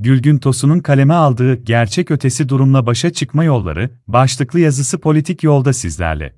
Gülgün Tosun'un kaleme aldığı gerçek ötesi durumla başa çıkma yolları, başlıklı yazısı politik yolda sizlerle.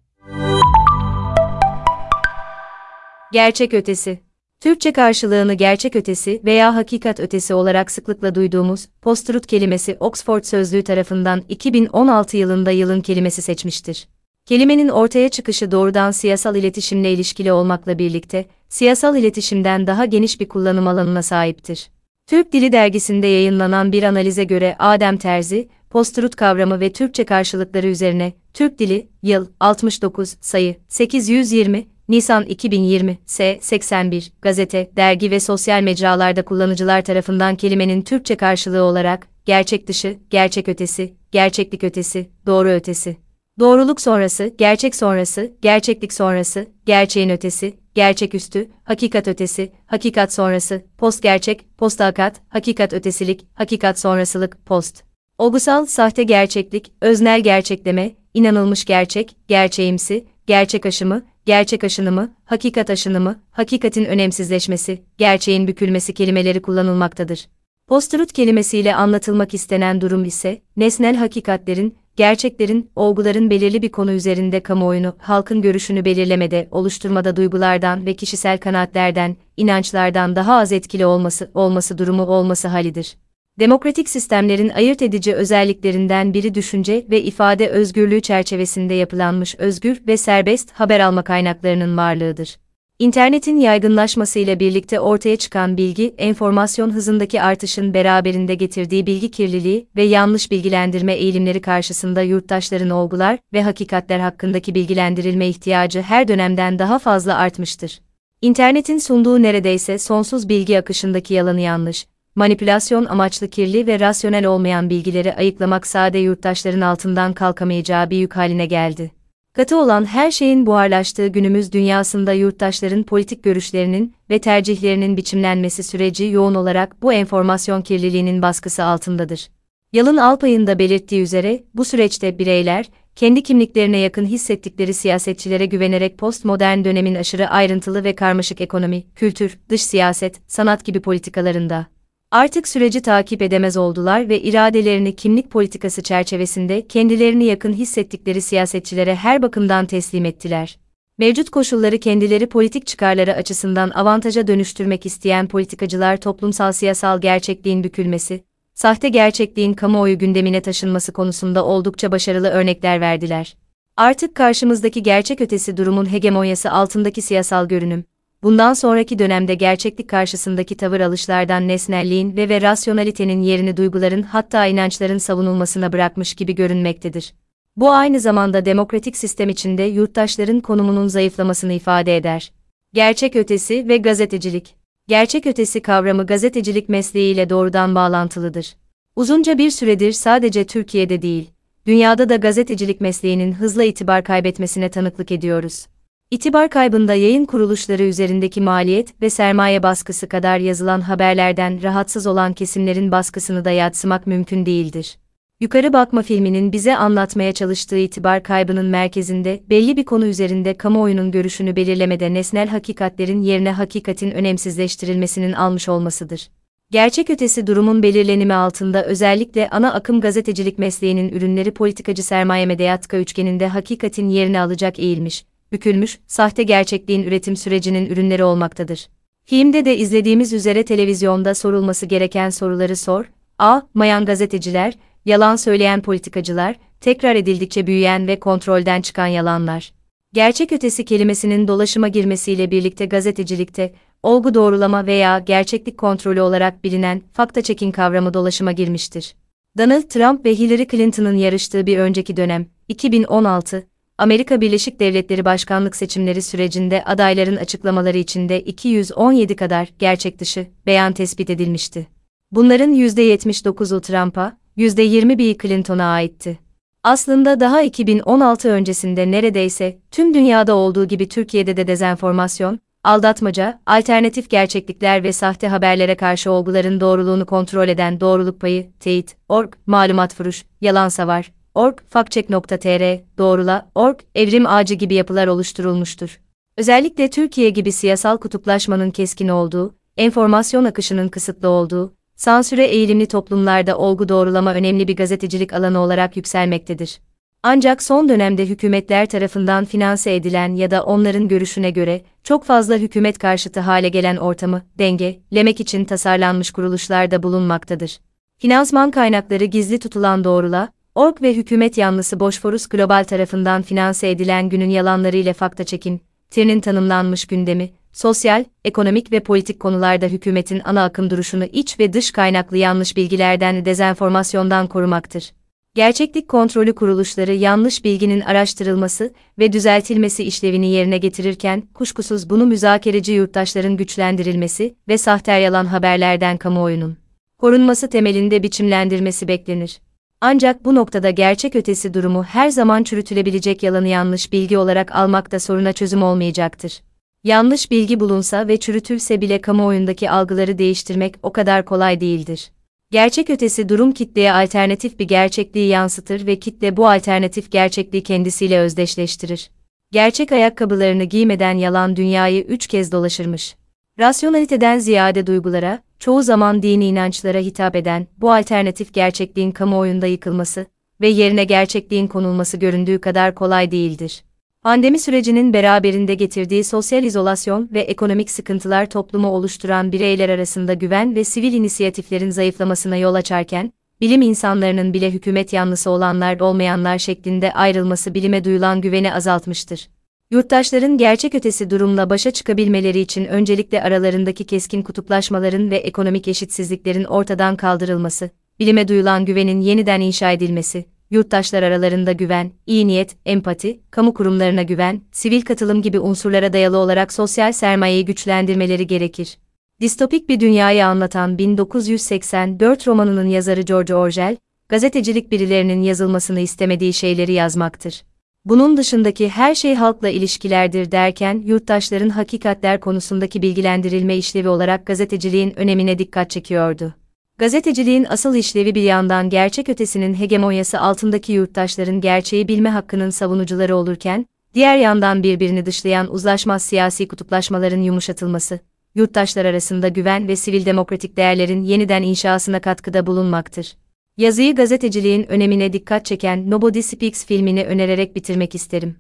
Gerçek ötesi. Türkçe karşılığını gerçek ötesi veya hakikat ötesi olarak sıklıkla duyduğumuz post-truth kelimesi Oxford Sözlüğü tarafından 2016 yılında yılın kelimesi seçmiştir. Kelimenin ortaya çıkışı doğrudan siyasal iletişimle ilişkili olmakla birlikte, siyasal iletişimden daha geniş bir kullanım alanına sahiptir. Türk Dili Dergisi'nde yayınlanan bir analize göre Adem Terzi, post-truth kavramı ve Türkçe karşılıkları üzerine, Türk Dili, yıl, 69, sayı, 820, Nisan 2020, S. 81, gazete, dergi ve sosyal mecralarda kullanıcılar tarafından kelimenin Türkçe karşılığı olarak, gerçek dışı, gerçek ötesi, gerçeklik ötesi, doğru ötesi. Doğruluk sonrası, gerçek sonrası, gerçeklik sonrası, gerçeğin ötesi, gerçeküstü, hakikat ötesi, hakikat sonrası, post gerçek, post hakikat, hakikat ötesilik, hakikat sonrasılık, post. Olgusal, sahte gerçeklik, öznel gerçekleme, inanılmış gerçek, gerçeğimsi, gerçek aşımı, gerçek aşınımı, hakikat aşınımı, hakikatin önemsizleşmesi, gerçeğin bükülmesi kelimeleri kullanılmaktadır. Post-truth kelimesiyle anlatılmak istenen durum ise, nesnel hakikatlerin, gerçeklerin, olguların belirli bir konu üzerinde kamuoyunu, halkın görüşünü belirlemede, oluşturmada duygulardan ve kişisel kanaatlerden, inançlardan daha az etkili olması, olması durumu olması halidir. Demokratik sistemlerin ayırt edici özelliklerinden biri düşünce ve ifade özgürlüğü çerçevesinde yapılanmış özgür ve serbest haber alma kaynaklarının varlığıdır. İnternetin yaygınlaşmasıyla birlikte ortaya çıkan bilgi, enformasyon hızındaki artışın beraberinde getirdiği bilgi kirliliği ve yanlış bilgilendirme eğilimleri karşısında yurttaşların olgular ve hakikatler hakkındaki bilgilendirilme ihtiyacı her dönemden daha fazla artmıştır. İnternetin sunduğu neredeyse sonsuz bilgi akışındaki yalanı yanlış, manipülasyon amaçlı kirli ve rasyonel olmayan bilgileri ayıklamak sade yurttaşların altından kalkamayacağı bir yük haline geldi. Katı olan her şeyin buharlaştığı günümüz dünyasında yurttaşların politik görüşlerinin ve tercihlerinin biçimlenmesi süreci yoğun olarak bu enformasyon kirliliğinin baskısı altındadır. Yalın Alpay'ın da belirttiği üzere, bu süreçte bireyler, kendi kimliklerine yakın hissettikleri siyasetçilere güvenerek postmodern dönemin aşırı ayrıntılı ve karmaşık ekonomi, kültür, dış siyaset, sanat gibi politikalarında Artık süreci takip edemez oldular ve iradelerini kimlik politikası çerçevesinde kendilerini yakın hissettikleri siyasetçilere her bakımdan teslim ettiler. Mevcut koşulları kendileri politik çıkarları açısından avantaja dönüştürmek isteyen politikacılar toplumsal siyasal gerçekliğin bükülmesi, sahte gerçekliğin kamuoyu gündemine taşınması konusunda oldukça başarılı örnekler verdiler. Artık karşımızdaki gerçek ötesi durumun hegemonyası altındaki siyasal görünüm, bundan sonraki dönemde gerçeklik karşısındaki tavır alışlardan nesnelliğin ve ve rasyonalitenin yerini duyguların hatta inançların savunulmasına bırakmış gibi görünmektedir. Bu aynı zamanda demokratik sistem içinde yurttaşların konumunun zayıflamasını ifade eder. Gerçek ötesi ve gazetecilik. Gerçek ötesi kavramı gazetecilik mesleğiyle doğrudan bağlantılıdır. Uzunca bir süredir sadece Türkiye'de değil, dünyada da gazetecilik mesleğinin hızla itibar kaybetmesine tanıklık ediyoruz. İtibar kaybında yayın kuruluşları üzerindeki maliyet ve sermaye baskısı kadar yazılan haberlerden rahatsız olan kesimlerin baskısını da yatsımak mümkün değildir. Yukarı Bakma filminin bize anlatmaya çalıştığı itibar kaybının merkezinde belli bir konu üzerinde kamuoyunun görüşünü belirlemede nesnel hakikatlerin yerine hakikatin önemsizleştirilmesinin almış olmasıdır. Gerçek ötesi durumun belirlenimi altında özellikle ana akım gazetecilik mesleğinin ürünleri politikacı sermaye medyatka üçgeninde hakikatin yerini alacak eğilmiş, bükülmüş, sahte gerçekliğin üretim sürecinin ürünleri olmaktadır. Filmde de izlediğimiz üzere televizyonda sorulması gereken soruları sor. A. Mayan gazeteciler, yalan söyleyen politikacılar, tekrar edildikçe büyüyen ve kontrolden çıkan yalanlar. Gerçek ötesi kelimesinin dolaşıma girmesiyle birlikte gazetecilikte, olgu doğrulama veya gerçeklik kontrolü olarak bilinen fakta çekin kavramı dolaşıma girmiştir. Donald Trump ve Hillary Clinton'ın yarıştığı bir önceki dönem, 2016, Amerika Birleşik Devletleri başkanlık seçimleri sürecinde adayların açıklamaları içinde 217 kadar gerçek dışı beyan tespit edilmişti. Bunların %79'u Trump'a, %20 Bill Clinton'a aitti. Aslında daha 2016 öncesinde neredeyse tüm dünyada olduğu gibi Türkiye'de de dezenformasyon, aldatmaca, alternatif gerçeklikler ve sahte haberlere karşı olguların doğruluğunu kontrol eden doğruluk payı, teyit, org, malumat furuş, yalan savar, org, fakçek.tr, doğrula, org, evrim ağacı gibi yapılar oluşturulmuştur. Özellikle Türkiye gibi siyasal kutuplaşmanın keskin olduğu, enformasyon akışının kısıtlı olduğu, sansüre eğilimli toplumlarda olgu doğrulama önemli bir gazetecilik alanı olarak yükselmektedir. Ancak son dönemde hükümetler tarafından finanse edilen ya da onların görüşüne göre çok fazla hükümet karşıtı hale gelen ortamı dengelemek için tasarlanmış kuruluşlar da bulunmaktadır. Finansman kaynakları gizli tutulan doğrula, org ve hükümet yanlısı Boşforus Global tarafından finanse edilen günün yalanları ile fakta çekin, TİR'in tanımlanmış gündemi, sosyal, ekonomik ve politik konularda hükümetin ana akım duruşunu iç ve dış kaynaklı yanlış bilgilerden dezenformasyondan korumaktır. Gerçeklik kontrolü kuruluşları yanlış bilginin araştırılması ve düzeltilmesi işlevini yerine getirirken, kuşkusuz bunu müzakereci yurttaşların güçlendirilmesi ve sahter yalan haberlerden kamuoyunun korunması temelinde biçimlendirmesi beklenir. Ancak bu noktada gerçek ötesi durumu her zaman çürütülebilecek yalanı yanlış bilgi olarak almak da soruna çözüm olmayacaktır. Yanlış bilgi bulunsa ve çürütülse bile kamuoyundaki algıları değiştirmek o kadar kolay değildir. Gerçek ötesi durum kitleye alternatif bir gerçekliği yansıtır ve kitle bu alternatif gerçekliği kendisiyle özdeşleştirir. Gerçek ayakkabılarını giymeden yalan dünyayı üç kez dolaşırmış. Rasyonaliteden ziyade duygulara, çoğu zaman dini inançlara hitap eden bu alternatif gerçekliğin kamuoyunda yıkılması ve yerine gerçekliğin konulması göründüğü kadar kolay değildir. Pandemi sürecinin beraberinde getirdiği sosyal izolasyon ve ekonomik sıkıntılar toplumu oluşturan bireyler arasında güven ve sivil inisiyatiflerin zayıflamasına yol açarken, bilim insanlarının bile hükümet yanlısı olanlar olmayanlar şeklinde ayrılması bilime duyulan güveni azaltmıştır. Yurttaşların gerçek ötesi durumla başa çıkabilmeleri için öncelikle aralarındaki keskin kutuplaşmaların ve ekonomik eşitsizliklerin ortadan kaldırılması, bilime duyulan güvenin yeniden inşa edilmesi, yurttaşlar aralarında güven, iyi niyet, empati, kamu kurumlarına güven, sivil katılım gibi unsurlara dayalı olarak sosyal sermayeyi güçlendirmeleri gerekir. Distopik bir dünyayı anlatan 1984 romanının yazarı George Orwell, gazetecilik birilerinin yazılmasını istemediği şeyleri yazmaktır. Bunun dışındaki her şey halkla ilişkilerdir derken yurttaşların hakikatler konusundaki bilgilendirilme işlevi olarak gazeteciliğin önemine dikkat çekiyordu. Gazeteciliğin asıl işlevi bir yandan gerçek ötesinin hegemonyası altındaki yurttaşların gerçeği bilme hakkının savunucuları olurken, diğer yandan birbirini dışlayan uzlaşmaz siyasi kutuplaşmaların yumuşatılması, yurttaşlar arasında güven ve sivil demokratik değerlerin yeniden inşasına katkıda bulunmaktır. Yazıyı gazeteciliğin önemine dikkat çeken Nobody Speaks filmini önererek bitirmek isterim.